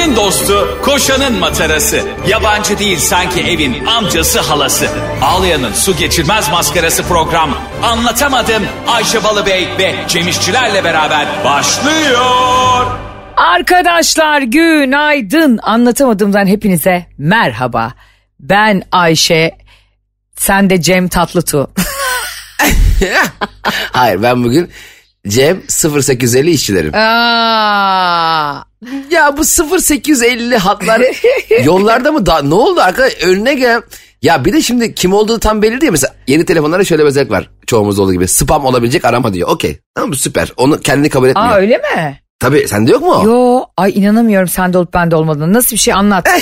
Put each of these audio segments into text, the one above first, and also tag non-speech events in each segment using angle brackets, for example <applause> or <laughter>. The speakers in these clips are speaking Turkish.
Ayşe'nin dostu, koşanın matarası. Yabancı değil sanki evin amcası halası. Ağlayan'ın su geçirmez maskarası program. Anlatamadım Ayşe Balıbey ve Cemişçilerle beraber başlıyor. Arkadaşlar günaydın. Anlatamadığımdan hepinize merhaba. Ben Ayşe, sen de Cem Tatlıtuğ. <laughs> Hayır ben bugün Cem 0850 işçilerim. Aa, Ya bu 0850 hatlar <laughs> yollarda mı? Da, ne oldu arkadaş? Önüne gel. Ya bir de şimdi kim olduğu tam belli değil. Mesela yeni telefonlarda şöyle bir özellik var. Çoğumuzda olduğu gibi. Spam olabilecek arama diyor. Okey. Tamam bu süper. Onu kendini kabul etmiyor. aa öyle mi? Tabii sende yok mu o? Yo, ay inanamıyorum sende olup bende olmadığını. Nasıl bir şey anlat. <laughs>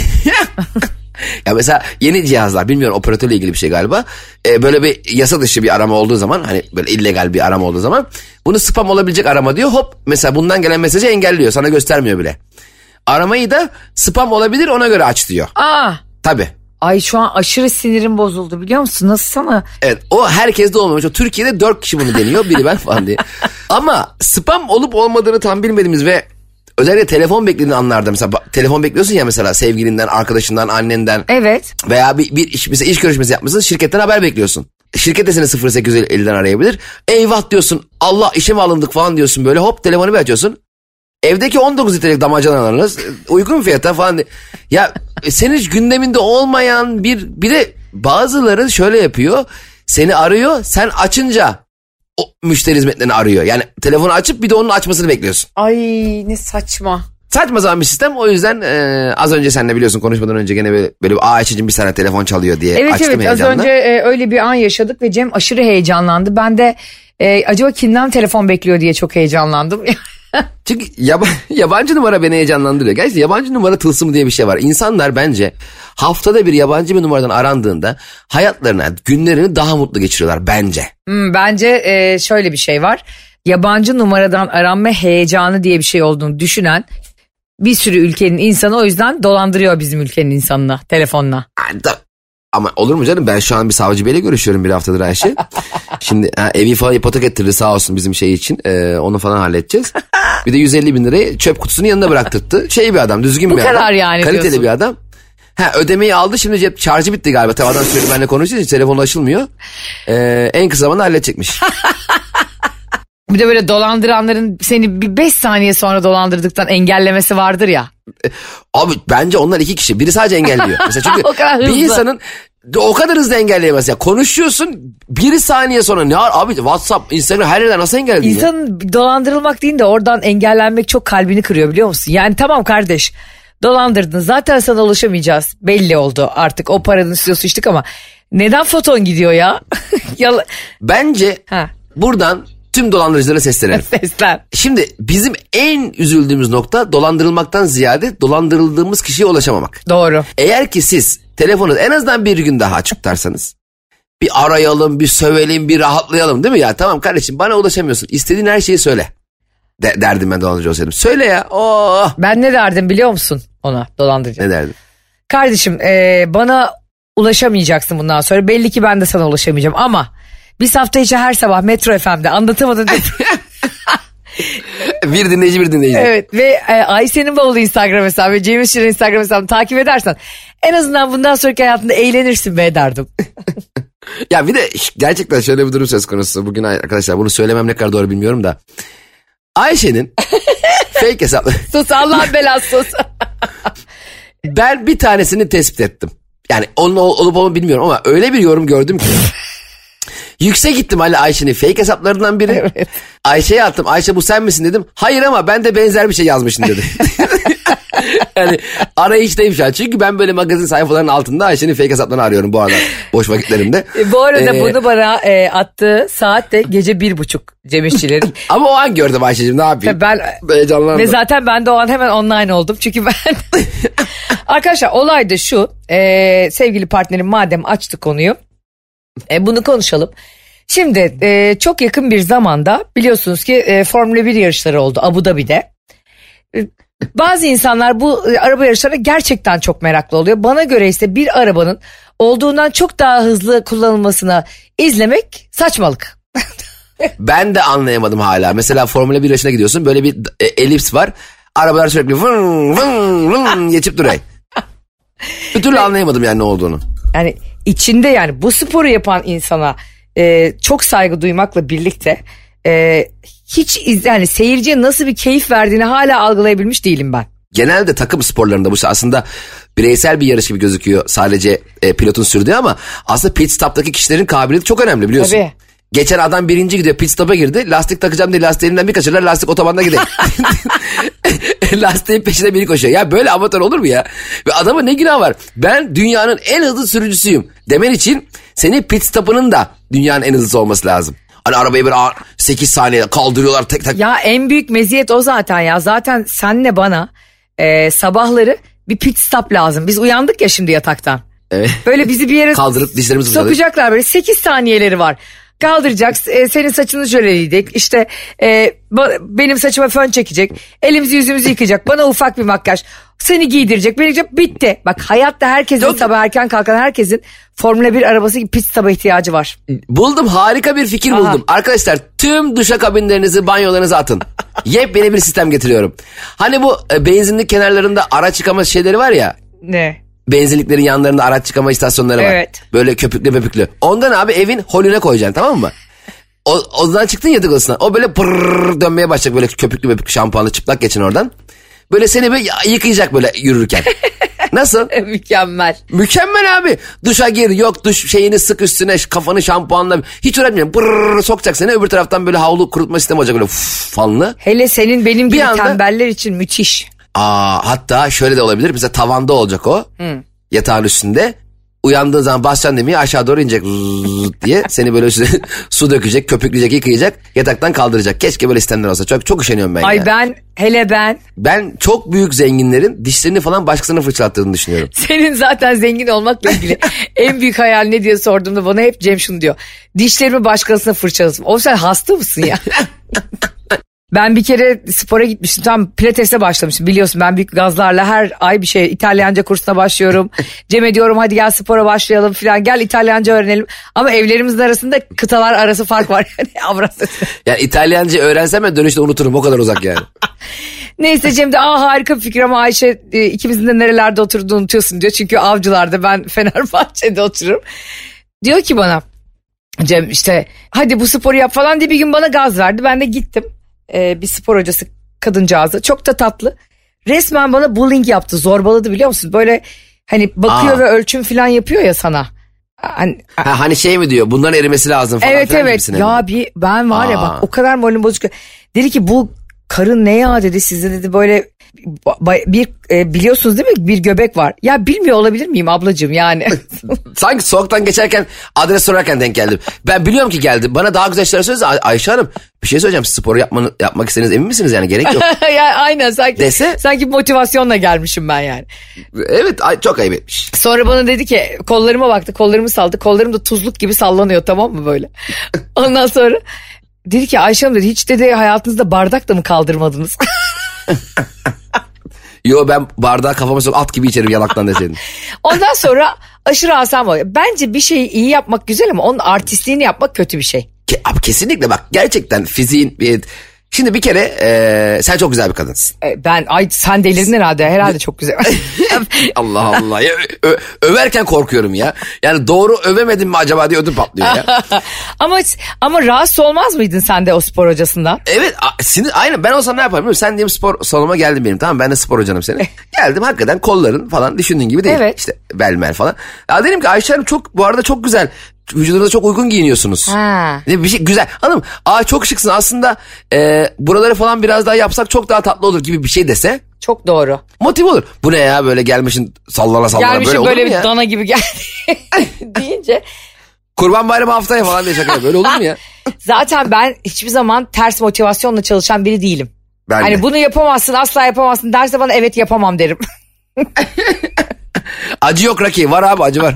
Ya mesela yeni cihazlar bilmiyorum operatörle ilgili bir şey galiba. Ee, böyle bir yasa dışı bir arama olduğu zaman hani böyle illegal bir arama olduğu zaman bunu spam olabilecek arama diyor. Hop mesela bundan gelen mesajı engelliyor. Sana göstermiyor bile. Aramayı da spam olabilir ona göre aç diyor. Aa, Tabii. ay şu an aşırı sinirim bozuldu biliyor musun? Nasıl sana? Evet o herkeste olmamış. O Türkiye'de dört kişi bunu deniyor. Biri ben falan diye. <laughs> Ama spam olup olmadığını tam bilmediğimiz ve özellikle telefon beklediğin anlarda mesela telefon bekliyorsun ya mesela sevgilinden, arkadaşından, annenden Evet. veya bir, bir iş, mesela iş görüşmesi yapmışsın şirketten haber bekliyorsun. Şirket de seni 0850'den arayabilir. Eyvah diyorsun Allah işe mi alındık falan diyorsun böyle hop telefonu bir açıyorsun. Evdeki 19 litrelik damacanalarınız uygun fiyata falan. Ya e, senin hiç gündeminde olmayan bir bir de bazıları şöyle yapıyor. Seni arıyor sen açınca o müşteri hizmetlerini arıyor. Yani telefonu açıp bir de onun açmasını bekliyorsun. Ay ne saçma. Saçma sapan bir sistem o yüzden e, az önce seninle biliyorsun konuşmadan önce gene böyle, böyle bir Ayşe'cim bir sana telefon çalıyor diye Evet açtım evet az heyecanla. önce e, öyle bir an yaşadık ve Cem aşırı heyecanlandı. Ben de e, acaba kimden telefon bekliyor diye çok heyecanlandım. <laughs> <laughs> Çünkü yaba- <laughs> yabancı numara beni heyecanlandırıyor. Gerçekten yabancı numara tılsımı diye bir şey var. İnsanlar bence haftada bir yabancı bir numaradan arandığında hayatlarına, günlerini daha mutlu geçiriyorlar bence. Hmm, bence e, şöyle bir şey var. Yabancı numaradan aranma heyecanı diye bir şey olduğunu düşünen bir sürü ülkenin insanı o yüzden dolandırıyor bizim ülkenin insanına telefonla. Ama olur mu canım ben şu an bir savcı beyle görüşüyorum bir haftadır Ayşe. <laughs> Şimdi ha, evi falan ipotek ettirdi sağ olsun bizim şey için. Ee, onu falan halledeceğiz. Bir de 150 bin lirayı çöp kutusunun yanına bıraktırdı. <laughs> Şey bir adam düzgün Bu bir kadar adam. yani Kaliteli diyorsun. bir adam. Ha ödemeyi aldı şimdi cep şarjı bitti galiba. Tabii adam sürekli benimle için telefonu açılmıyor. Ee, en kısa zamanda halledecekmiş. <laughs> Bir de böyle dolandıranların seni bir 5 saniye sonra dolandırdıktan engellemesi vardır ya. Abi bence onlar iki kişi. Biri sadece engelliyor. Mesela çünkü <laughs> bir insanın o kadar hızlı engelleyemez ya. Konuşuyorsun bir saniye sonra ne var abi WhatsApp, Instagram her yerden nasıl engelledin ya? İnsanın dolandırılmak değil de oradan engellenmek çok kalbini kırıyor biliyor musun? Yani tamam kardeş dolandırdın zaten sana ulaşamayacağız. Belli oldu artık o paranın istiyorsun içtik ama neden foton gidiyor ya? <laughs> Bence Ha. buradan tüm dolandırıcılara seslenelim. <laughs> Sesler. Şimdi bizim en üzüldüğümüz nokta dolandırılmaktan ziyade dolandırıldığımız kişiye ulaşamamak. Doğru. Eğer ki siz telefonu en azından bir gün daha açık tutarsanız <laughs> bir arayalım, bir sövelim, bir rahatlayalım değil mi ya? Tamam kardeşim bana ulaşamıyorsun. İstediğin her şeyi söyle. De- derdim ben dolandırıcı olsaydım. Söyle ya. Oh. Ben ne derdim biliyor musun ona dolandırıcı? Ne derdim? Kardeşim e, bana ulaşamayacaksın bundan sonra. Belli ki ben de sana ulaşamayacağım ama biz hafta içi her sabah Metro FM'de anlatamadım. <laughs> bir dinleyici bir dinleyici. evet ve e, Ayşe'nin bavulu Instagram hesabı ve Cem İşçilerin Instagram hesabını takip edersen en azından bundan sonraki hayatında eğlenirsin be derdim. <laughs> Ya bir de gerçekten şöyle bir durum söz konusu. Bugün arkadaşlar bunu söylemem ne kadar doğru bilmiyorum da. Ayşe'nin <laughs> fake hesapları. sus Allah'ın belası sus. Ben bir tanesini tespit ettim. Yani onun ol- olup olmadığını bilmiyorum ama öyle bir yorum gördüm ki. Yüksek ihtimalle Ayşe'nin fake hesaplarından biri. <laughs> Ayşe'ye attım. Ayşe bu sen misin dedim. Hayır ama ben de benzer bir şey yazmışım dedi. <laughs> yani arayıştayım şu an. Çünkü ben böyle magazin sayfalarının altında Ayşe'nin fake hesaplarını arıyorum bu arada boş vakitlerimde. E, bu arada Ee, bunu bana e, attığı saat de gece bir buçuk Cem İşçilerin. <laughs> Ama o an gördüm Ayşe'cim ne yapayım. ben Heyecanlandım. Ve zaten ben de o an hemen online oldum. Çünkü ben... Arkadaşlar olay da şu. e, sevgili partnerim madem açtı konuyu. E, bunu konuşalım. Şimdi e, çok yakın bir zamanda biliyorsunuz ki e, Formula 1 yarışları oldu Abu Dhabi'de. E, Bazı insanlar bu e, araba yarışlarına gerçekten çok meraklı oluyor. Bana göre ise bir arabanın olduğundan çok daha hızlı kullanılmasına izlemek saçmalık. <laughs> Ben de anlayamadım hala. Mesela Formula 1 yarışına gidiyorsun böyle bir e, elips var. Arabalar sürekli vın vın vın geçip duruyor. Bir türlü anlayamadım yani ne olduğunu. Yani içinde yani bu sporu yapan insana e, çok saygı duymakla birlikte e, hiç iz, yani seyirciye nasıl bir keyif verdiğini hala algılayabilmiş değilim ben. Genelde takım sporlarında bu aslında bireysel bir yarış gibi gözüküyor sadece e, pilotun sürdüğü ama aslında pit stop'taki kişilerin kabiliyeti çok önemli biliyorsun. Tabii. Geçen adam birinci gidiyor pit stop'a girdi. Lastik takacağım diye lastiği bir kaçırırlar lastik otobanda gidiyor. <laughs> Lastiğin peşinde biri koşuyor. Ya böyle amatör olur mu ya? Ve adama ne günah var? Ben dünyanın en hızlı sürücüsüyüm demen için senin pit stop'ının da dünyanın en hızlısı olması lazım. Hani arabayı böyle 8 saniye kaldırıyorlar tek tek. Ya en büyük meziyet o zaten ya. Zaten senle bana e, sabahları bir pit stop lazım. Biz uyandık ya şimdi yataktan. Evet. Böyle bizi bir yere Kaldırıp dişlerimizi uzadık. sokacaklar böyle 8 saniyeleri var. Kaldıracak, e, senin saçını jöleleyecek, işte e, benim saçıma fön çekecek, elimizi yüzümüzü yıkayacak, bana ufak bir makyaj, seni giydirecek, beni giydirecek, bitti. Bak hayatta herkesin Yok. sabah erken kalkan herkesin Formula 1 arabası gibi pit stop'a ihtiyacı var. Buldum harika bir fikir Aha. buldum. Arkadaşlar tüm duşa kabinlerinizi banyolarınıza atın. <laughs> Yepyeni bir sistem getiriyorum. Hani bu e, benzinlik kenarlarında araç yıkama şeyleri var ya. Ne? Benzinliklerin yanlarında araç yıkama istasyonları var. Evet. Böyle köpüklü köpüklü. Ondan abi evin holüne koyacaksın tamam mı? O, odadan çıktın yatak odasına. O böyle pırrrr dönmeye başlayacak böyle köpüklü köpüklü şampuanlı çıplak geçin oradan. Böyle seni böyle yıkayacak böyle yürürken. <laughs> Nasıl? <laughs> Mükemmel. Mükemmel abi. Duşa gir yok duş şeyini sık üstüne kafanı şampuanla. Hiç öğrenmiyorum. Pırrrr sokacak seni öbür taraftan böyle havlu kurutma sistemi olacak böyle uf, fanlı. Hele senin benim gibi anda- tembeller için müthiş. Aa, hatta şöyle de olabilir. Mesela tavanda olacak o. Yatağın üstünde. Uyandığın zaman basacaksın demeye aşağı doğru inecek diye seni böyle üstüne <laughs> su dökecek, köpükleyecek, yıkayacak, yataktan kaldıracak. Keşke böyle sistemler olsa. Çok çok üşeniyorum ben Ay ya. ben hele ben Ben çok büyük zenginlerin dişlerini falan başkasına fırçalattığını düşünüyorum. <laughs> senin zaten zengin olmakla ilgili <laughs> en büyük hayal ne diye sorduğumda bana hep Cem şunu diyor. Dişlerimi başkasına fırçalasın. O sen hasta mısın ya? Ben bir kere spora gitmiştim. Tam pilatese başlamıştım. Biliyorsun ben büyük gazlarla her ay bir şey İtalyanca kursuna başlıyorum. <laughs> Cem'e diyorum hadi gel spora başlayalım falan. Gel İtalyanca öğrenelim. Ama evlerimizin arasında kıtalar arası fark var. <laughs> Yani Avrasya. Yani İtalyanca öğrensem ben dönüşte unuturum. O kadar uzak yani. <laughs> Neyse Cem de aa harika bir fikir ama Ayşe e, ikimizin de nerelerde oturduğunu unutuyorsun diyor. Çünkü avcılarda ben Fenerbahçe'de otururum. Diyor ki bana Cem işte hadi bu sporu yap falan diye bir gün bana gaz verdi. Ben de gittim Ee, bir spor hocası kadıncağızı çok da tatlı. Resmen bana bullying yaptı zorbaladı biliyor musun? Böyle hani bakıyor Aa. ve ölçüm falan yapıyor ya sana. Hani, Ha, hani şey mi diyor bunların erimesi lazım falan. evet filan evet gibisine mi? ya bir ben var ya Aa. bak o kadar moralim bozuk. Dedi ki bu karın ne ya dedi size dedi böyle bir e, biliyorsunuz değil mi bir göbek var. Ya bilmiyor olabilir miyim ablacığım yani. <laughs> Sanki sokaktan geçerken adres sorarken denk geldim. Ben biliyorum ki geldi. Bana daha güzel şeyler söylese Ay- Ayşe Hanım bir şey söyleyeceğim. Spor yapmanı, yapmak istediğiniz emin misiniz yani gerek yok. <laughs> ya aynen sanki Dese- sanki motivasyonla gelmişim ben yani. evet ay, çok ayıp etmiş. Sonra bana dedi ki kollarıma baktı kollarımı saldı. Kollarım da tuzluk gibi sallanıyor tamam mı böyle. <laughs> Ondan sonra dedi ki Ayşe Hanım dedi hiç dedi hayatınızda bardak da mı kaldırmadınız? Yo ben bardağı kafama sok at gibi içerim yalaktan deseydin. Ondan sonra aşırı asam oluyor. Bence bir şeyi iyi yapmak güzel ama onun artistliğini yapmak kötü bir şey. Ke- abi kesinlikle bak gerçekten fiziğin... Şimdi bir kere e, sen çok güzel bir kadınsın. E, Ben ay sen delirdin herhalde. Herhalde çok güzel. <laughs> <laughs> Allah Allah. Ya, ö- överken korkuyorum ya. Yani doğru övemedim mi acaba diye ödüm patlıyor ya. <laughs> ama ama rahatsız olmaz mıydın sen de o spor hocasından? Evet a- sinir, aynen ben olsam ne yaparım? Sen diyelim spor salonuma geldin benim tamam ben de spor hocanım senin. Geldim hakikaten kolların falan düşündüğün gibi değil. Evet. İşte belmel falan. Ya dedim ki Ayşe Hanım çok bu arada çok güzel. Vücudunuza çok uygun giyiniyorsunuz. Ha. Ne bir şey güzel. Hanım aa çok şıksın aslında e, buraları falan biraz daha yapsak çok daha tatlı olur gibi bir şey dese Çok doğru. motive olur. Bu ne ya böyle gelmişin sallana sallana Gelmişim böyle olur böyle mu bir ya? dana gibi geldi <laughs> deyince. Kurban bayramı haftaya falan diye şaka böyle olur mu ya? <laughs> Zaten ben hiçbir zaman ters motivasyonla çalışan biri değilim. Ben hani de. bunu yapamazsın asla yapamazsın derse bana evet yapamam derim. <laughs> Acı yok Raki var abi acı var.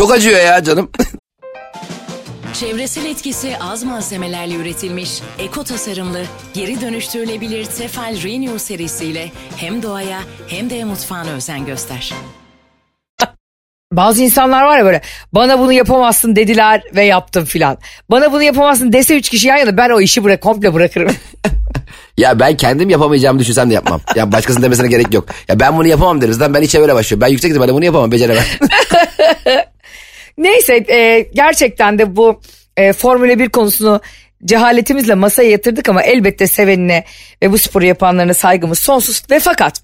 Çok acıyor ya canım. <laughs> Çevresel etkisi az malzemelerle üretilmiş, eko tasarımlı, geri dönüştürülebilir Tefal Renew serisiyle hem doğaya hem de mutfağına özen göster. <laughs> Bazı insanlar var ya böyle bana bunu yapamazsın dediler ve yaptım filan. Bana bunu yapamazsın dese üç kişi yan yana ben o işi bırak komple bırakırım. <laughs> Ya ben kendim yapamayacağımı düşünsem de yapmam. Ya başkasının demesine gerek yok. Ya ben bunu yapamam deriz. Ben işe böyle başlıyorum. Ben yüksek ihtimalle bunu yapamam. Beceremem. Neyse e, gerçekten de bu e, Formula 1 konusunu cehaletimizle masaya yatırdık ama elbette sevenine ve bu sporu yapanlarına saygımız sonsuz. Ve fakat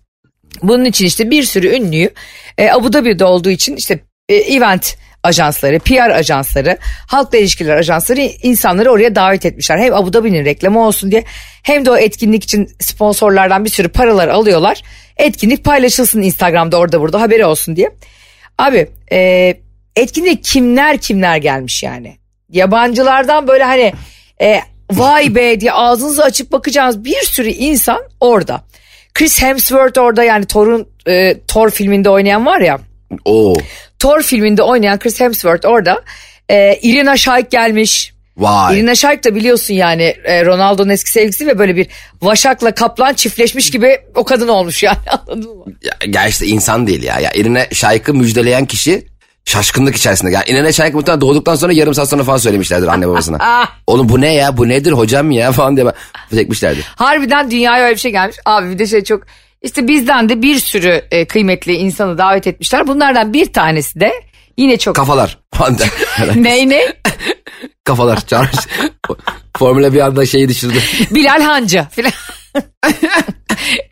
bunun için işte bir sürü ünlüyü e, Abu Dhabi'de olduğu için işte e, event ajansları, PR ajansları, halkla ilişkiler ajansları insanları oraya davet etmişler. Hem Abu Dhabi'nin reklamı olsun diye hem de o etkinlik için sponsorlardan bir sürü paralar alıyorlar. Etkinlik paylaşılsın Instagram'da orada burada haberi olsun diye. Abi e, etkinliğe kimler kimler gelmiş yani. Yabancılardan böyle hani e, vay be diye ağzınızı açıp bakacağınız bir sürü insan orada. Chris Hemsworth orada yani Thor'un e, Thor filminde oynayan var ya. Oo. Thor filminde oynayan Chris Hemsworth orada. E, Irina Shayk gelmiş. Vay. Irina Shayk da biliyorsun yani e, Ronaldo'nun eski sevgilisi ve böyle bir Vaşak'la Kaplan çiftleşmiş gibi o kadın olmuş yani <laughs> anladın mı? Ya, gerçi insan değil ya. Ya Irine Şayk'ı müjdeleyen kişi şaşkınlık içerisinde. Ya Irine Şayk muhtemelen doğduktan sonra yarım saat sonra falan söylemişlerdir anne babasına. <laughs> Oğlum bu ne ya bu nedir hocam ya <laughs> falan diye çekmişlerdir. Harbiden dünyaya öyle bir şey gelmiş. Abi bir de şey çok işte bizden de bir sürü e, kıymetli insanı davet etmişler. Bunlardan bir tanesi de yine çok... Kafalar. <laughs> ney ne? Kafalar çağırmış. Formula bir anda şeyi düşürdü. Bilal Hancı filan.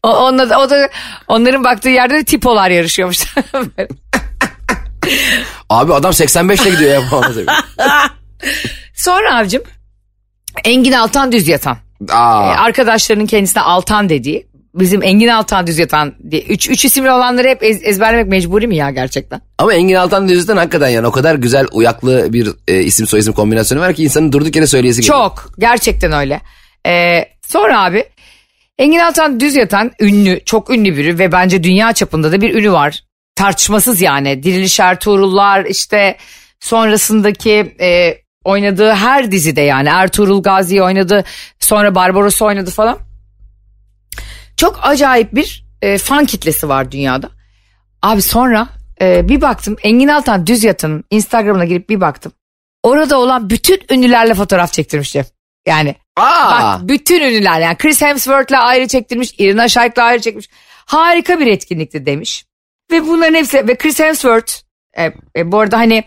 o, onunla o da onların baktığı yerde de tipolar yarışıyormuş. Abi adam 85 ile gidiyor ya. <laughs> Sonra abicim Engin Altan Düz Yatan. Aa, Ee, arkadaşlarının kendisine Altan dediği. Bizim Engin Altan Düz Yatan diye. Üç, üç isimli olanları hep ez- ezberlemek mecburi mi ya gerçekten? ama Engin Altan Düz'den hakikaten yani o kadar güzel uyaklı bir e, isim soyisim kombinasyonu var ki insanın durduk yere söyleyesi geliyor. Çok gerçekten öyle. Ee, sonra abi Engin Altan Düz Yatan ünlü çok ünlü biri ve bence dünya çapında da bir ünü var. Tartışmasız yani Diriliş Ertuğrullar işte sonrasındaki e, oynadığı her dizide yani Ertuğrul Gazi oynadı sonra Barbaros oynadı falan. Çok acayip bir e, fan kitlesi var dünyada. Abi sonra e, bir baktım Engin Altan Düz Yatan'ın Instagram'ına girip bir baktım. Orada olan bütün ünlülerle fotoğraf çektirmiş Cem. Yani Aa, bak bütün ünlüler yani Chris Hemsworth'la ayrı çektirmiş, Irina Shayk'la ayrı çekmiş. Harika bir etkinlikti demiş. Ve bunların hepsi ve Chris Hemsworth e, e, bu arada hani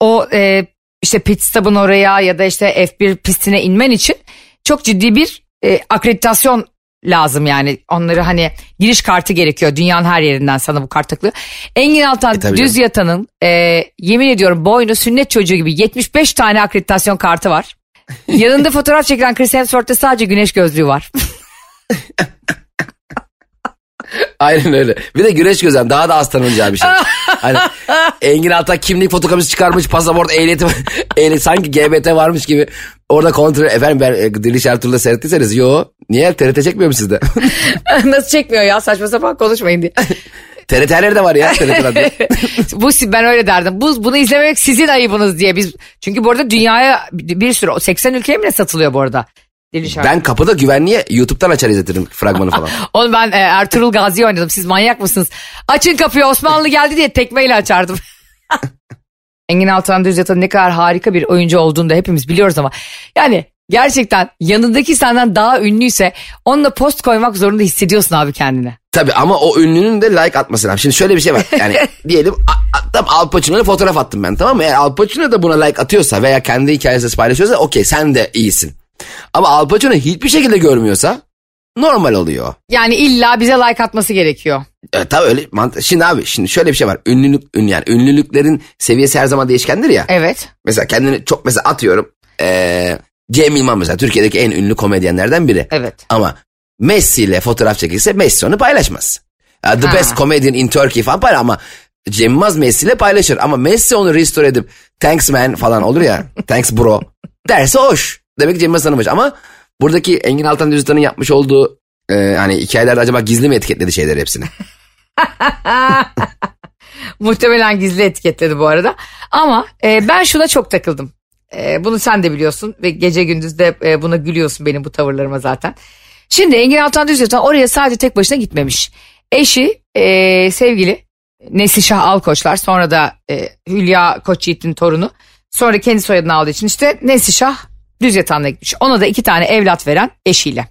o e, işte pit stop'un oraya ya da işte F1 pistine inmen için çok ciddi bir e, akreditasyon lazım yani. Onları hani giriş kartı gerekiyor. Dünyanın her yerinden sana bu kart takılıyor. Engin Altan E, düz yatanın e, yemin ediyorum boynu sünnet çocuğu gibi 75 tane akreditasyon kartı var. <laughs> Yanında fotoğraf çekilen Chris Hemsworth'ta sadece güneş gözlüğü var. <laughs> <laughs> aynen öyle. Bir de güneş gözlem daha da az tanınacağı bir şey. <laughs> hani Engin Altan kimlik fotokopisi çıkarmış pasaport ehliyeti <laughs> ehliyet, sanki GBT varmış gibi. Orada kontrol efendim ben e, Diliş Ertuğrul'da seyrettiyseniz yo niye TRT çekmiyor mu sizde? Nasıl çekmiyor ya saçma sapan konuşmayın diye. TRT her yerde var ya TRT radyo. bu ben öyle derdim. Bu bunu izlemek sizin ayıbınız diye biz. Çünkü bu arada dünyaya bir sürü 80 ülkeye bile satılıyor bu arada. Deli şarkı. Ben kapıda güvenliğe YouTube'dan açar izletirim fragmanı falan. <laughs> Onu ben e, Ertuğrul Gazi oynadım. Siz manyak mısınız? Açın kapıyı Osmanlı geldi diye tekmeyle açardım. <laughs> Engin Altan Düz ne kadar harika bir oyuncu olduğunu da hepimiz biliyoruz ama. Yani gerçekten yanındaki senden daha ünlüyse onunla post koymak zorunda hissediyorsun abi kendine. Tabii ama o ünlünün de like atması lazım. Şimdi şöyle bir şey var. <laughs> Yani diyelim tam Al Pacino'yla fotoğraf attım ben tamam mı? Eğer Al Pacino da buna like atıyorsa veya kendi hikayesini paylaşıyorsa okey sen de iyisin. Ama Al Pacino hiçbir şekilde görmüyorsa normal oluyor. Yani illa bize like atması gerekiyor. Evet, tabii öyle mant- Şimdi abi şimdi şöyle bir şey var. Ünlülük ün yani ünlülüklerin seviyesi her zaman değişkendir ya. Evet. Mesela kendini çok mesela atıyorum. Eee Cem Yılmaz mesela Türkiye'deki en ünlü komedyenlerden biri. Evet. Ama Messi ile fotoğraf çekilse Messi onu paylaşmaz. The Ha. best comedian in Turkey falan paylaşır ama Cem Yılmaz Messi ile paylaşır. Ama Messi onu restore edip thanks man falan olur ya <laughs> thanks bro derse hoş. Demek ki Cem ama buradaki Engin Altan Düzüstan'ın yapmış olduğu e, hani hikayelerde acaba gizli mi etiketledi şeyleri hepsini? <laughs> Muhtemelen gizli etiketledi bu arada. Ama e, ben şuna çok takıldım. E, bunu sen de biliyorsun ve gece gündüz de e, buna gülüyorsun benim bu tavırlarıma zaten. Şimdi Engin Altan Düz Yatan oraya sadece tek başına gitmemiş. Eşi e, sevgili Neslişah Alkoçlar sonra da e, Hülya Koçyiğit'in torunu. Sonra kendi soyadını aldığı için işte Neslişah Düz Yatan'la gitmiş. Ona da iki tane evlat veren eşiyle.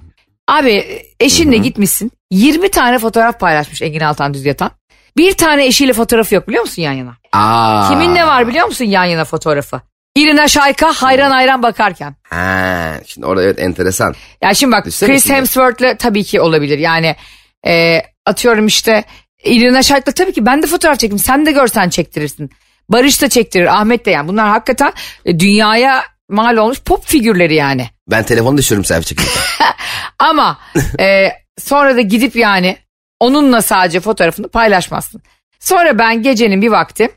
Abi eşinle gitmişsin. 20 tane fotoğraf paylaşmış Engin Altan Düz Yatan. Bir tane eşiyle fotoğrafı yok biliyor musun yan yana? Aa. Kimin ne var biliyor musun yan yana fotoğrafı? İrina Şayka hayran hayran bakarken. Ha, şimdi orada evet enteresan. Ya şimdi bak Düşünsene Chris. Hemsworth'le tabii ki olabilir. Yani e, atıyorum işte Irina Shayk'la tabii ki ben de fotoğraf çektim. Sen de görsen çektirirsin. Barış da çektirir, Ahmet de yani. Bunlar hakikaten e, dünyaya mal olmuş pop figürleri yani. Ben telefonu düşürürüm selfie çekirken. Ama e, sonra da gidip yani onunla sadece fotoğrafını paylaşmazsın. Sonra ben gecenin bir vakti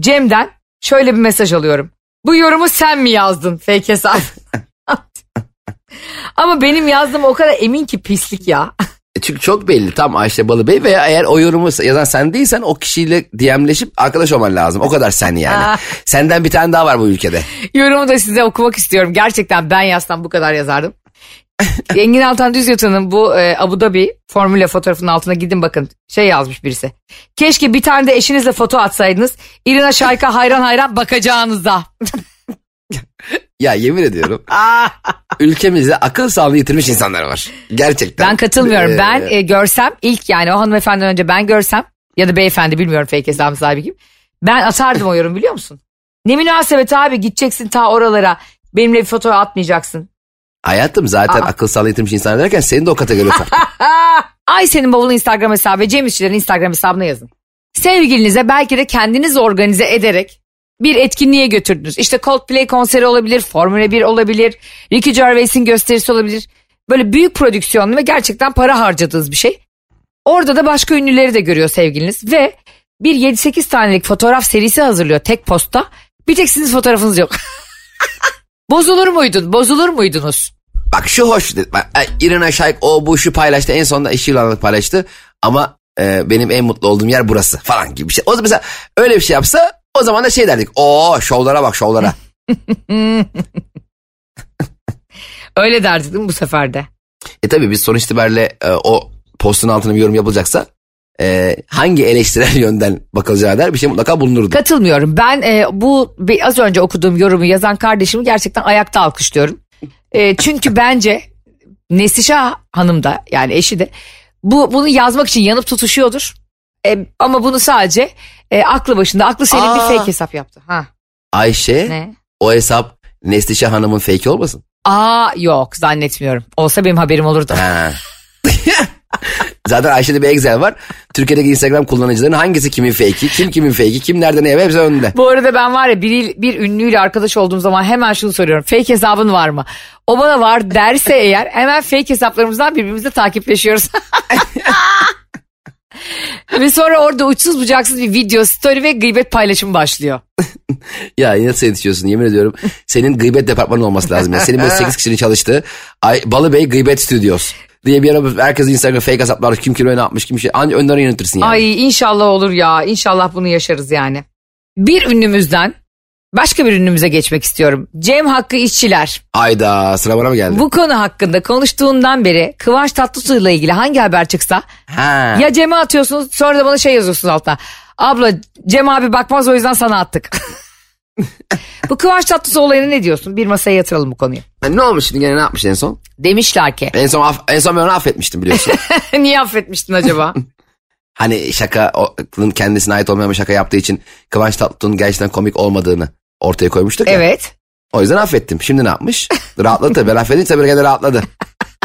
Cem'den şöyle bir mesaj alıyorum. Bu yorumu sen mi yazdın fake hesap? <laughs> Ama benim yazdığım o kadar emin ki pislik ya. Çünkü çok belli tam Ayşe Balıbey veya eğer o yorumu yazan sen değilsen o kişiyle DM'leşip arkadaş olman lazım. O kadar sen yani. Senden bir tane daha var bu ülkede. Yorumu da size okumak istiyorum. Gerçekten ben yazsam bu kadar yazardım. <laughs> Engin Altan Düz Yatan'ın bu e, Abu Dhabi formüle fotoğrafının altına gidin bakın. Şey yazmış birisi. Keşke bir tane de eşinizle foto atsaydınız. İrina Şayka hayran hayran bakacağınıza. <laughs> Ya yemin ediyorum <laughs> ülkemizde akıl sağlığı yitirmiş insanlar var. Gerçekten. Ben katılmıyorum. Ee, Ben e, görsem ilk yani o hanımefendiden önce ben görsem ya da beyefendi bilmiyorum fake hesabı sahibi kim. Ben atardım o yorum biliyor musun? Ne münasebet abi gideceksin ta oralara. Benimle bir foto atmayacaksın. Hayatım zaten Aa. akıl sağlığı yitirmiş insanlar derken senin de o kategoriye soktum. <laughs> Ay senin bavulun Instagram hesabı ve Cem İşçilerin Instagram hesabına yazın. Sevgilinize belki de kendiniz organize ederek bir etkinliğe götürdünüz. İşte Coldplay konseri olabilir, Formula 1 olabilir, Ricky Gervais'in gösterisi olabilir. Böyle büyük prodüksiyonlu ve gerçekten para harcadığınız bir şey. Orada da başka ünlüleri de görüyor sevgiliniz ve bir 7-8 tanelik fotoğraf serisi hazırlıyor tek posta. Bir tek sizin fotoğrafınız yok. <laughs> Bozulur muydun? Bozulur muydunuz? Bak şu hoş. Irina Shayk o bu şu paylaştı. En sonunda eşiyle paylaştı. Ama e, benim en mutlu olduğum yer burası falan gibi bir şey. O zaman mesela öyle bir şey yapsa o zaman da şey derdik. Oo şovlara bak şovlara. <laughs> <laughs> Öyle derdik değil mi bu sefer de? e tabi biz sonuç itibariyle e, o postun altına bir yorum yapılacaksa e, hangi eleştirel <laughs> yönden bakılacağı der bir şey mutlaka bulunurdu. Katılmıyorum. Ben e, bu bir- az önce okuduğum yorumu yazan kardeşimi gerçekten ayakta alkışlıyorum. E, çünkü bence Neslişah Hanım da yani eşi de bu bunu yazmak için yanıp tutuşuyordur. E, ama bunu sadece e, aklı başında, aklı senin Aa. bir fake hesap yaptı. Ha Ayşe ne? o hesap Neslişah Hanım'ın fake olmasın? Aa yok zannetmiyorum. Olsa benim haberim olurdu. Ha. <laughs> Zaten Ayşe'de bir Excel var. Türkiye'deki Instagram kullanıcıların hangisi kimin fake'i, kim kimin fake'i, kim nerede ne hepsi önünde. Bu arada ben var ya bir, bir ünlüyle arkadaş olduğum zaman hemen şunu soruyorum. Fake hesabın var mı? O bana var derse eğer hemen fake hesaplarımızdan birbirimizle takipleşiyoruz. <laughs> Ve sonra orada uçsuz bucaksız bir video, story ve gıybet paylaşımı başlıyor. Ya nasıl yetişiyorsun yemin ediyorum. Senin gıybet departmanı olması lazım. ya. Senin böyle 8 kişinin çalıştığı Ay, Balıbey Gıybet Studios diye bir ara herkes Instagram fake hesaplar kim kime ne yapmış kim şey. Anca önden yönetirsin yani. Ay inşallah olur ya. İnşallah bunu yaşarız yani. Bir ünlümüzden başka bir ünlümüze geçmek istiyorum. Cem Hakkı İşçiler. Ayda sıra bana mı geldi? Bu konu hakkında konuştuğundan beri Kıvanç Tatlıtuğ'la ilgili hangi haber çıksa Ha. Ya Cem'e atıyorsunuz sonra da bana şey yazıyorsunuz altına. Abla Cem abi bakmaz o yüzden sana attık. <laughs> bu Kıvanç Tatlıtuğ olayına ne diyorsun? Bir masaya yatıralım bu konuyu. Ha, ne olmuş şimdi gene ne yapmış en son? Demişler ki En son, en son ben onu affetmiştim biliyorsun. <laughs> niye affetmiştin acaba? <laughs> hani şakanın kendisine ait olmayan bir şaka yaptığı için Kıvanç Tatlıtuğ'un gerçekten komik olmadığını ortaya koymuştuk ya. evet. O yüzden affettim. Şimdi ne yapmış? <laughs> Rahatladı tabii. Ben affedince tabii gene rahatladı.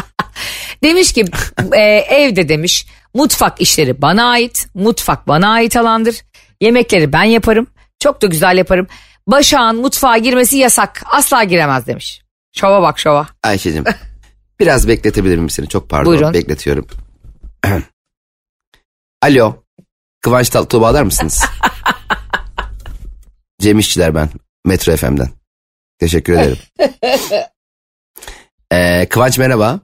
<laughs> Demiş ki e, evde demiş mutfak işleri bana ait. Mutfak bana ait alandır. Yemekleri ben yaparım. Çok da güzel yaparım. Başak'ın mutfağa girmesi yasak. Asla giremez demiş. Şova bak şova. Ayşe'cim <laughs> biraz bekletebilir miyim seni? Çok pardon Buyurun. bekletiyorum. <clears throat> Alo. Kıvanç Tatlıtuğ bağlar mısınız? Cem İşçiler ben. Metro FM'den. Teşekkür ederim. <laughs> Ee, Kıvanç merhaba.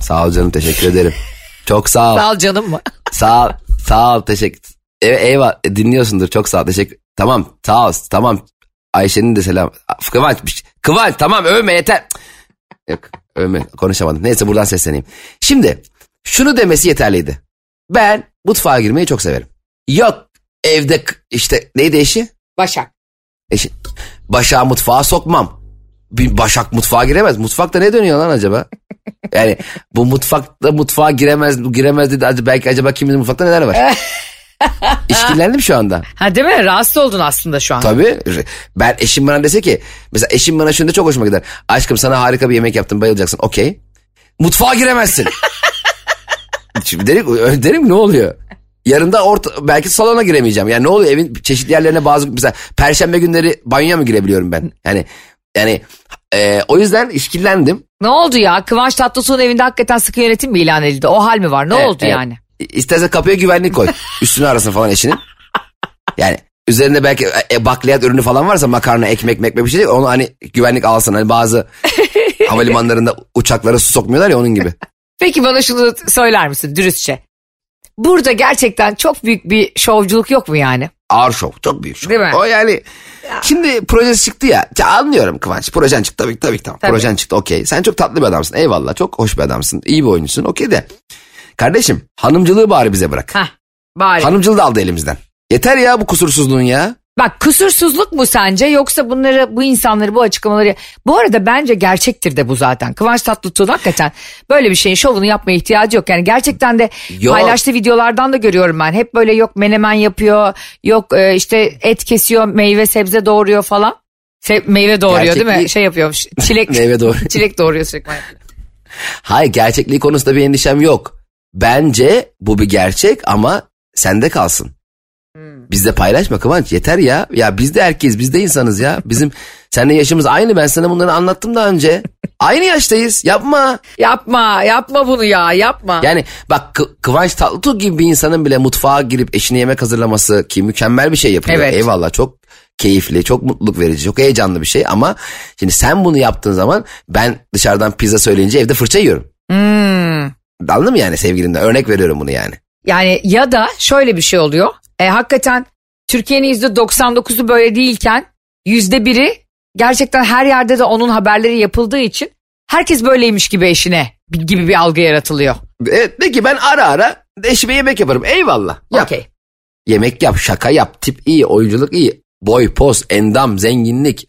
Sağ ol canım teşekkür ederim. Çok sağ ol. Sağ ol canım mı? <laughs> Sağ ol. Sağ ol. Teşekkür. Evet, eyvah. E, Dinliyorsundur. Çok sağ ol. Teşekkür. Tamam. Sağ ol. Tamam. Ayşe'nin de selam. Kıvanç. Kıvanç tamam övme yeter. Yok övme konuşamadım. Neyse buradan sesleneyim. Şimdi şunu demesi yeterliydi. Ben mutfağa girmeyi çok severim. Yok evde işte neydi eşi? Başak. Eşi. Başak mutfağa sokmam. Bir Başak mutfağa giremez. Mutfakta ne dönüyor lan acaba? <laughs> Yani bu mutfakta mutfağa giremez giremez dedi. Acaba- Belki acaba kimin mutfakta neler var? <laughs> İşkillendim şu anda. Ha değil mi? Rahatsız oldun aslında şu an. Tabii. Ben eşim bana dese ki mesela eşim bana şunda çok hoşuma gider. Aşkım sana harika bir yemek yaptım bayılacaksın. Okey. Mutfağa giremezsin. <laughs> Şimdi derim, derim ne oluyor? Yarın da orta, belki salona giremeyeceğim. Yani ne oluyor evin çeşitli yerlerine bazı mesela perşembe günleri banyoya mı girebiliyorum ben? Yani yani e, o yüzden işkillendim. Ne oldu ya? Kıvanç Tatlıtuğ'un evinde hakikaten sıkı yönetim mi ilan edildi? O hal mi var? Ne Evet, oldu evet. yani? İstersen kapıya güvenlik koy. Üstünü arasın falan eşinin. Yani üzerinde belki e, bakliyat ürünü falan varsa makarna, ekmek, mekmek bir şey değil. Onu hani güvenlik alsın. Hani bazı havalimanlarında uçaklara su sokmuyorlar ya onun gibi. Peki bana şunu söyler misin dürüstçe? Burada gerçekten çok büyük bir şovculuk yok mu yani? Ağır şov. Çok büyük şov. Değil mi? O yani şimdi projesi çıktı ya. ya. Anlıyorum Kıvanç. Projen çıktı tabii tabii tamam. Tabii. Projen çıktı okey. Sen çok tatlı bir adamsın. Eyvallah. Çok hoş bir adamsın. iyi bir oyuncusun. Okey de. Kardeşim hanımcılığı bari bize bırak. Hah bari. Hanımcılığı da aldı elimizden. Yeter ya bu kusursuzluğun ya. Bak kusursuzluk mu sence yoksa bunları bu insanları bu açıklamaları bu arada bence gerçektir de bu zaten. Kıvanç Tatlıtuğ hakikaten böyle bir şeyin şovunu yapmaya ihtiyacı yok. Yani gerçekten de Yok. paylaştığı videolardan da görüyorum ben. Hep böyle yok menemen yapıyor yok e, işte et kesiyor meyve sebze doğuruyor falan. Se- meyve doğuruyor değil mi? Gerçekliği- Şey yapıyor çilek, <laughs> Meyve doğru. <laughs> çilek doğuruyor sürekli. Hayır gerçekliği konusunda bir endişem yok. Bence bu bir gerçek ama sende kalsın. Bizde paylaşma Kıvanç yeter ya. Ya biz de erkeğiz biz de insanız ya. Bizim seninle yaşımız aynı ben sana bunları anlattım daha önce. Aynı yaştayız yapma. Yapma yapma bunu ya yapma. Yani bak Kı- Kıvanç Tatlıtuğ gibi bir insanın bile mutfağa girip eşine yemek hazırlaması ki mükemmel bir şey yapıyor. Evet. Eyvallah çok keyifli, çok mutluluk verici, çok heyecanlı bir şey ama şimdi sen bunu yaptığın zaman ben dışarıdan pizza söyleyince evde fırça yiyorum. Hmm. Anladın mı yani sevgilimden? Örnek veriyorum bunu yani. Yani ya da şöyle bir şey oluyor. E, hakikaten Türkiye'nin yüzde 99'u böyle değilken yüzde biri gerçekten her yerde de onun haberleri yapıldığı için herkes böyleymiş gibi eşine gibi bir algı yaratılıyor. Evet de ki ben ara ara eşime yemek yaparım. Eyvallah. Yap. Okey. Yemek yap, şaka yap, tip iyi, oyunculuk iyi. Boy, poz, endam, zenginlik.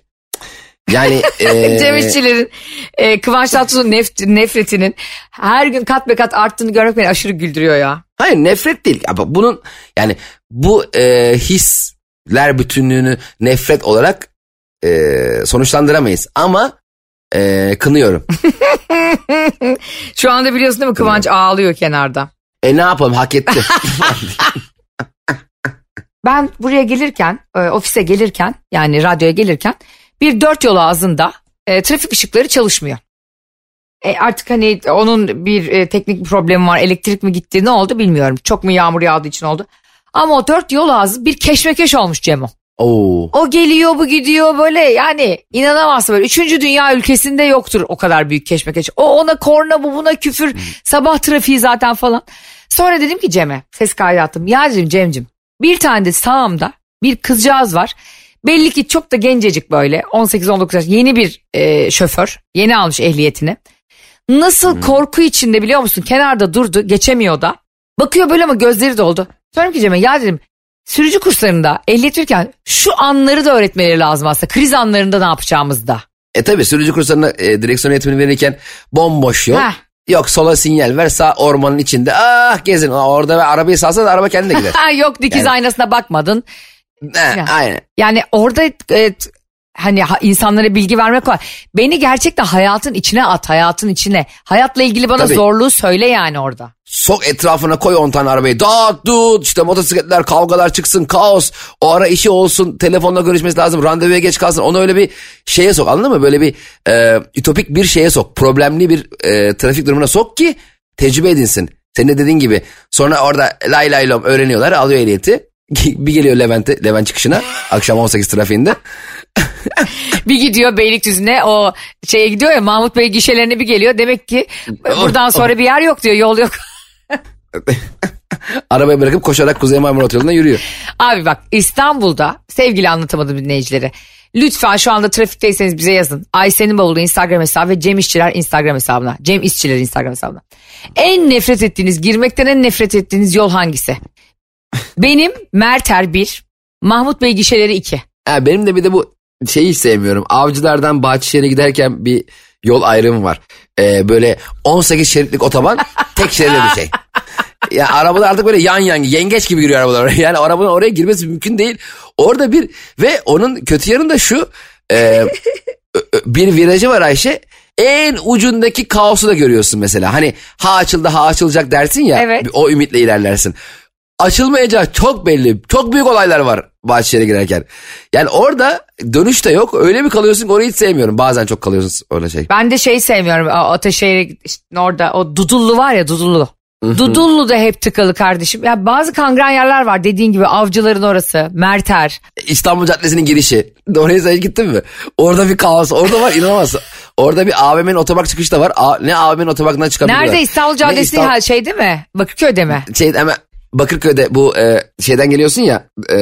Yani eee, <laughs> Cem İşçilerin e, Kıvanç Tatlıtuğ'un nef- nefretinin her gün kat be kat arttığını görmek beni aşırı güldürüyor ya. Hayır nefret değil. Ama bunun yani bu eee, hisler bütünlüğünü nefret olarak eee, sonuçlandıramayız. Ama eee, kınıyorum. <laughs> Şu anda biliyorsun değil mi Kıvanç ağlıyor kenarda. e ne yapalım hak etti. <laughs> <laughs> Ben buraya gelirken, e, ofise gelirken yani radyoya gelirken bir dört yol ağzında e, trafik ışıkları çalışmıyor. E, artık hani onun bir e, teknik bir problemi var. Elektrik mi gitti ne oldu bilmiyorum. Çok mu yağmur yağdığı için oldu. Ama o dört yol ağzı bir keşmekeş olmuş Cemo. Oo. O geliyor bu gidiyor böyle yani inanamazsın böyle. Üçüncü dünya ülkesinde yoktur o kadar büyük keşmekeş. O ona korna bu buna küfür. Sabah trafiği zaten falan. Sonra dedim ki Cem'e ses kaydı attım. Ya dedim Cem'cim bir tane de sağımda bir kızcağız var. Belli ki çok da gencecik böyle 18-19 yaş yeni bir e, şoför. Yeni almış ehliyetini. Nasıl korku içinde biliyor musun? Kenarda durdu geçemiyor da. Bakıyor böyle ama gözleri doldu. Sonra ki Cem'e ya dedim sürücü kurslarında ehliyet verirken şu anları da öğretmeleri lazım aslında. Kriz anlarında ne yapacağımızda. E tabi sürücü kurslarına e, direksiyon eğitimini verirken bomboş yol. Heh. Yok sola sinyal ver sağ ormanın içinde. Ah gezin orada ve arabayı salsa da araba kendine gider. Ha <laughs> yok dikiz Yani- aynasına bakmadın. He, aynen. Yani orada e, hani ha- insanlara bilgi vermek var. Beni gerçekten hayatın içine at, hayatın içine. Hayatla ilgili bana Tabii. zorluğu söyle yani orada. Sok etrafına koy 10 tane arabayı. Dağıt dut işte motosikletler kavgalar çıksın kaos. O ara işi olsun telefonla görüşmesi lazım randevuya geç kalsın. Onu öyle bir şeye sok anladın mı? Böyle bir e, ütopik bir şeye sok. Problemli bir e, trafik durumuna sok ki tecrübe edinsin. Senin de dediğin gibi sonra orada lay lay lom öğreniyorlar alıyor ehliyeti. <laughs> bir geliyor Levent'e, Levent çıkışına akşam 18 trafiğinde. <laughs> Bir gidiyor Beylikdüzü'ne o şeye gidiyor ya Mahmut Bey gişelerine bir geliyor. Demek ki buradan sonra bir yer yok diyor yol yok. <laughs> Arabayı bırakıp koşarak Kuzey Marmara Otoyolu'na yürüyor. Abi bak İstanbul'da sevgili anlatamadım dinleyicileri. Lütfen şu anda trafikteyseniz bize yazın. Ayşe'nin bavulu Instagram hesabı ve Cem İşçiler Instagram hesabına. Cem İşçiler Instagram hesabına. En nefret ettiğiniz, girmekten en nefret ettiğiniz yol hangisi? Benim Merter 1, Mahmut Bey gişeleri 2. Ha, benim de bir de bu şeyi hiç sevmiyorum. Avcılardan Bahçeşehir'e giderken bir yol ayrımı var. e, böyle 18 şeritlik otoban <laughs> tek şeride bir şey. Ya arabalar artık böyle yan yan yengeç gibi giriyor arabalar. <laughs> Yani arabanın oraya girmesi mümkün değil. Orada bir ve onun kötü yanı da şu. e, bir virajı var Ayşe. En ucundaki kaosu da görüyorsun mesela. Hani ha açıldı ha açılacak dersin ya. Evet. O ümitle ilerlersin. Açılmayacağı çok belli. Çok büyük olaylar var Bahçeşehir'e girerken. Yani orada dönüş de yok. Öyle mi kalıyorsun ki orayı hiç sevmiyorum. Bazen çok kalıyorsun öyle şey. Ben de şeyi sevmiyorum. O işte orada o Dudullu var ya Dudullu. Dudullu da hep tıkalı kardeşim. Ya bazı kangren yerler var dediğin gibi avcıların orası, Merter. İstanbul Caddesi'nin girişi. <laughs> Oraya sen gittin mi? Orada bir kaos. Orada var inanamazsın. Orada bir AVM'nin otopark çıkışı da var. A- ne AVM'nin otoparkından çıkabiliyorlar. Nerede İstanbul Caddesi İstanbul- ha, şey değil mi? Bakırköy'de mi? Şey hemen Bakırköy'de bu e, şeyden geliyorsun ya. E,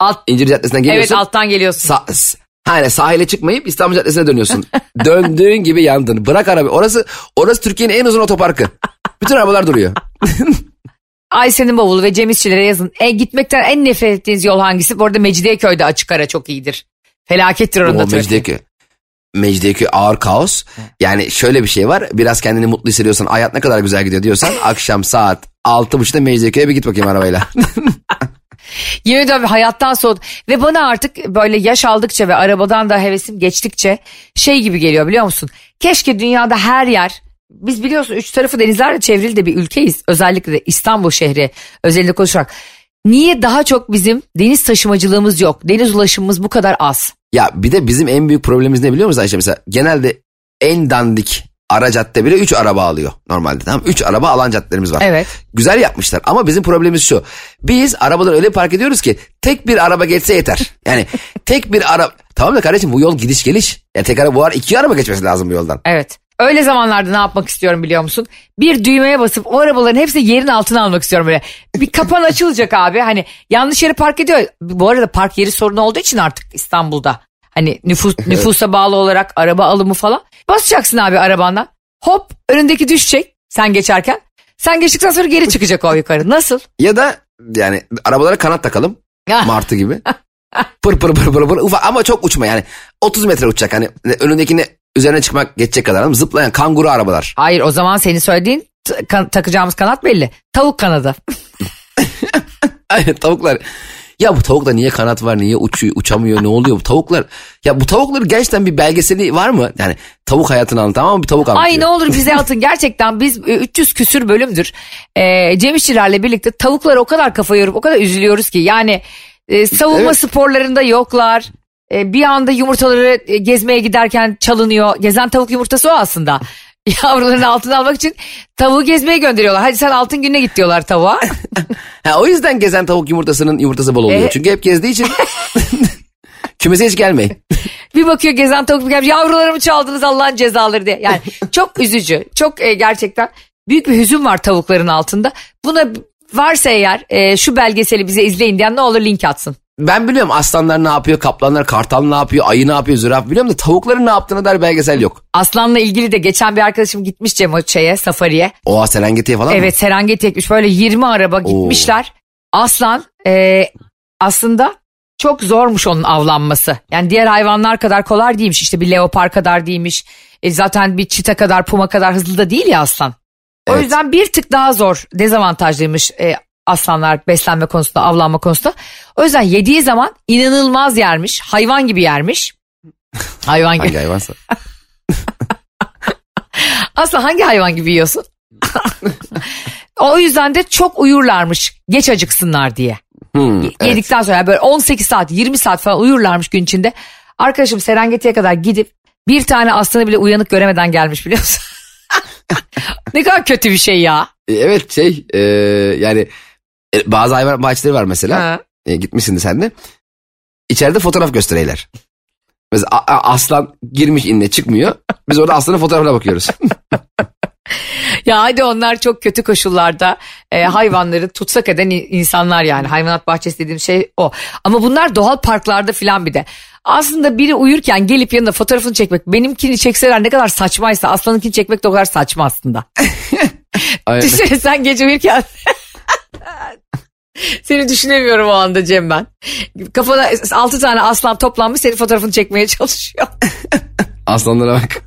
Alt, İncir Caddesi'nden evet geliyorsun. alttan geliyorsun. Sa- Hani sahile çıkmayıp İstanbul Caddesi'ne dönüyorsun. <laughs> Döndüğün gibi yandın. Bırak arabayı. Orası orası Türkiye'nin en uzun otoparkı. Bütün arabalar duruyor. <laughs> Ayşe'nin bavulu ve Cem İşçilere yazın. E, gitmekten en nefret ettiğiniz yol hangisi? Bu arada Mecidiyeköy'de açık ara çok iyidir. Felakettir orada trafik. Mecidiyeköy. Mecidiyeköy ağır kaos. Yani şöyle bir şey var. Biraz kendini mutlu hissediyorsan hayat ne kadar güzel gidiyor diyorsan <laughs> akşam saat altı buçukta Mecidiyeköy'e bir git bakayım arabayla. <laughs> Yemin ediyorum hayattan soğudum. Ve bana artık böyle yaş aldıkça ve arabadan da hevesim geçtikçe şey gibi geliyor biliyor musun? Keşke dünyada her yer biz biliyorsun üç tarafı denizlerle çevrili de bir ülkeyiz. Özellikle de İstanbul şehri özelinde konuşarak. Niye daha çok bizim deniz taşımacılığımız yok? Deniz ulaşımımız bu kadar az. ya bir de bizim en büyük problemimiz ne biliyor musun Ayşe? Mesela genelde en dandik ara cadde bile 3 araba alıyor normalde. Tamam 3 araba alan caddelerimiz var. Evet. Güzel yapmışlar ama bizim problemimiz şu. Biz arabaları öyle park ediyoruz ki tek bir araba geçse yeter. Yani <laughs> tek bir araba... Tamam da kardeşim bu yol gidiş geliş. Ya tek araba bu var iki araba geçmesi lazım bu yoldan. Evet. Öyle zamanlarda ne yapmak istiyorum biliyor musun? Bir düğmeye basıp o arabaların hepsini yerin altına almak istiyorum böyle. Bir kapan açılacak abi. Hani yanlış yere park ediyor. Bu arada park yeri sorunu olduğu için artık İstanbul'da. Hani nüfus, nüfusa bağlı olarak araba alımı falan. Basacaksın abi arabandan. Hop önündeki düşecek sen geçerken. Sen geçtikten sonra geri çıkacak o yukarı. Nasıl? Ya da yani arabalara kanat takalım. Martı gibi. <laughs> pır pır pır pır pır ufak ama çok uçma yani. 30 metre uçacak hani önündekini üzerine çıkmak geçecek kadar zıplayan kanguru arabalar. Hayır o zaman senin söylediğin kan- takacağımız kanat belli. Tavuk kanadı. <laughs> Aynen tavuklar. Ya bu tavukta niye kanat var niye uçuyor uçamıyor ne oluyor bu tavuklar. Ya bu tavukların gerçekten bir belgeseli var mı? Yani tavuk hayatını anlatan ama bir tavuk anlatıyor. Ay ne olur <laughs> bize atın. Gerçekten biz e, 300 küsür bölümdür. E, Cem İşçilerle birlikte tavuklara o kadar kafa yorup o kadar üzülüyoruz ki. Yani e, savunma Evet. sporlarında yoklar. E, bir anda yumurtaları e, gezmeye giderken çalınıyor. Gezen tavuk yumurtası o aslında. <laughs> Yavrularını altına almak için tavuğu gezmeye gönderiyorlar. Hadi sen altın gününe git diyorlar tavuğa. <laughs> Ha, o yüzden gezen tavuk yumurtasının yumurtası bol oluyor. E- Çünkü hep gezdiği için <laughs> kümese hiç gelmeyin. bir bakıyor gezen tavuk gelmiş yavrularımı çaldınız Allah'ın cezaları diye. Yani çok üzücü. Çok e, gerçekten büyük bir hüzün var tavukların altında. Buna varsa eğer e, şu belgeseli bize izleyin diyen ne olur link atsın. Ben biliyorum aslanlar ne yapıyor, kaplanlar, kartal ne yapıyor, ayı ne yapıyor, zürafa biliyorum da tavukların ne yaptığına dair belgesel yok. Aslanla ilgili de geçen bir arkadaşım gitmiş Cem şeye safariye. Oha Serengeti'ye falan mı? Evet Serengeti'ye gitmiş böyle 20 araba gitmişler. Aslan e, aslında çok zormuş onun avlanması. Yani diğer hayvanlar kadar kolay değilmiş. İşte bir leopar kadar değilmiş. E, zaten bir çita kadar puma kadar hızlı da değil ya aslan. O Evet. yüzden bir tık daha zor dezavantajlıymış e, aslanlar beslenme konusunda avlanma konusunda. O yüzden yediği zaman inanılmaz yermiş. Hayvan gibi yermiş. <laughs> Hayvan gibi. Hangi hayvansa? <laughs> Asla hangi hayvan gibi yiyorsun? <laughs> o yüzden de çok uyurlarmış geç acıksınlar diye. Hmm, evet. Yedikten sonra yani böyle 18 saat 20 saat falan uyurlarmış gün içinde. Arkadaşım Serengeti'ye kadar gidip bir tane aslanı bile uyanık göremeden gelmiş biliyor musun? ne kadar kötü bir şey ya. E, Evet şey e, yani e, bazı hayvan bahçeleri var mesela. Ha. E, gitmişsin de sen de. İçeride fotoğraf göstereyler. Mesela a- a- aslan girmiş inine çıkmıyor. Biz orada aslanın fotoğrafına bakıyoruz. <laughs> Ya hadi onlar çok kötü koşullarda e, hayvanları tutsak eden in- insanlar yani. Hayvanat bahçesi dediğim şey o. Ama bunlar doğal parklarda filan bir de. Aslında biri uyurken gelip yanında fotoğrafını çekmek benimkini çekseler ne kadar saçmaysa aslanınkini çekmek de o kadar saçma aslında. <laughs> <laughs> Düşünsene sen gece uyurken <laughs> seni düşünemiyorum o anda Cem ben. Kafana altı tane aslan toplanmış senin fotoğrafını çekmeye çalışıyor. <laughs> Aslanlara bak.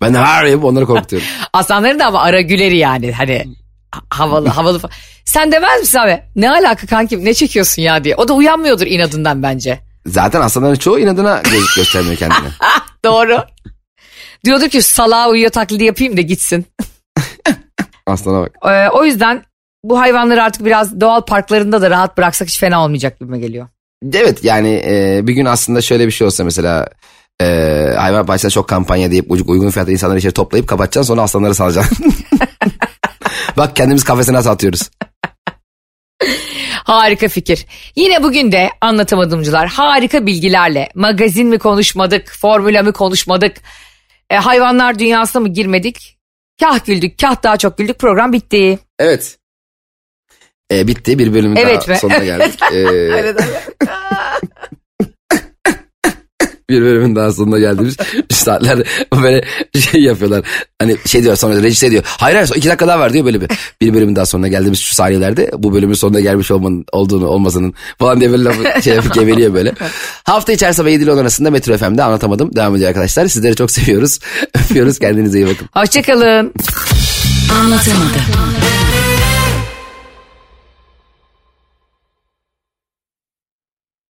Ben har yapıp onları korkutuyorum. <laughs> Aslanların da ama ara güleri yani hani havalı havalı falan. Sen demez misin abi ne alaka kankim ne çekiyorsun ya diye. O da uyanmıyordur inadından bence. Zaten aslanların çoğu inadına göz göstermiyor kendine. Doğru. Diyordur ki salağa uyuyor taklidi yapayım da gitsin. Aslana bak. Ee, o yüzden bu hayvanları artık biraz doğal parklarında da rahat bıraksak hiç fena olmayacak gibime geliyor. Evet yani e, bir gün aslında şöyle bir şey olsa mesela e, hayvan bahçesinde çok kampanya deyip uygun fiyatla insanları içeri toplayıp kapatacaksın sonra aslanları salacaksın. <laughs> Bak kendimiz kafesine nasıl atıyoruz. Harika fikir. Yine bugün de anlatamadımcılar harika bilgilerle magazin mi konuşmadık, formüla mı konuşmadık, e, hayvanlar dünyasına mı girmedik? Kah güldük, kah daha çok güldük program bitti. Evet. E, bitti bir bölümün Evet daha mi? sonuna <laughs> geldik. E, <laughs> bir bölümün daha sonuna geldiğimiz saatler böyle şey yapıyorlar. Hani şey diyor sonra rejise diyor. Hayır hayır iki dakika daha var diyor böyle bir. Bir bölümün daha sonuna geldiğimiz şu saniyelerde bu bölümün sonuna gelmiş olmanın olduğunu olmasının falan diye böyle lafı şey yapıp geveliyor böyle. <laughs> Hafta her sabah 7 ile 10 arasında Metro FM'de anlatamadım. Devam ediyor arkadaşlar. Sizleri çok seviyoruz. Öpüyoruz. Kendinize iyi bakın. Hoşçakalın. Anlatamadım.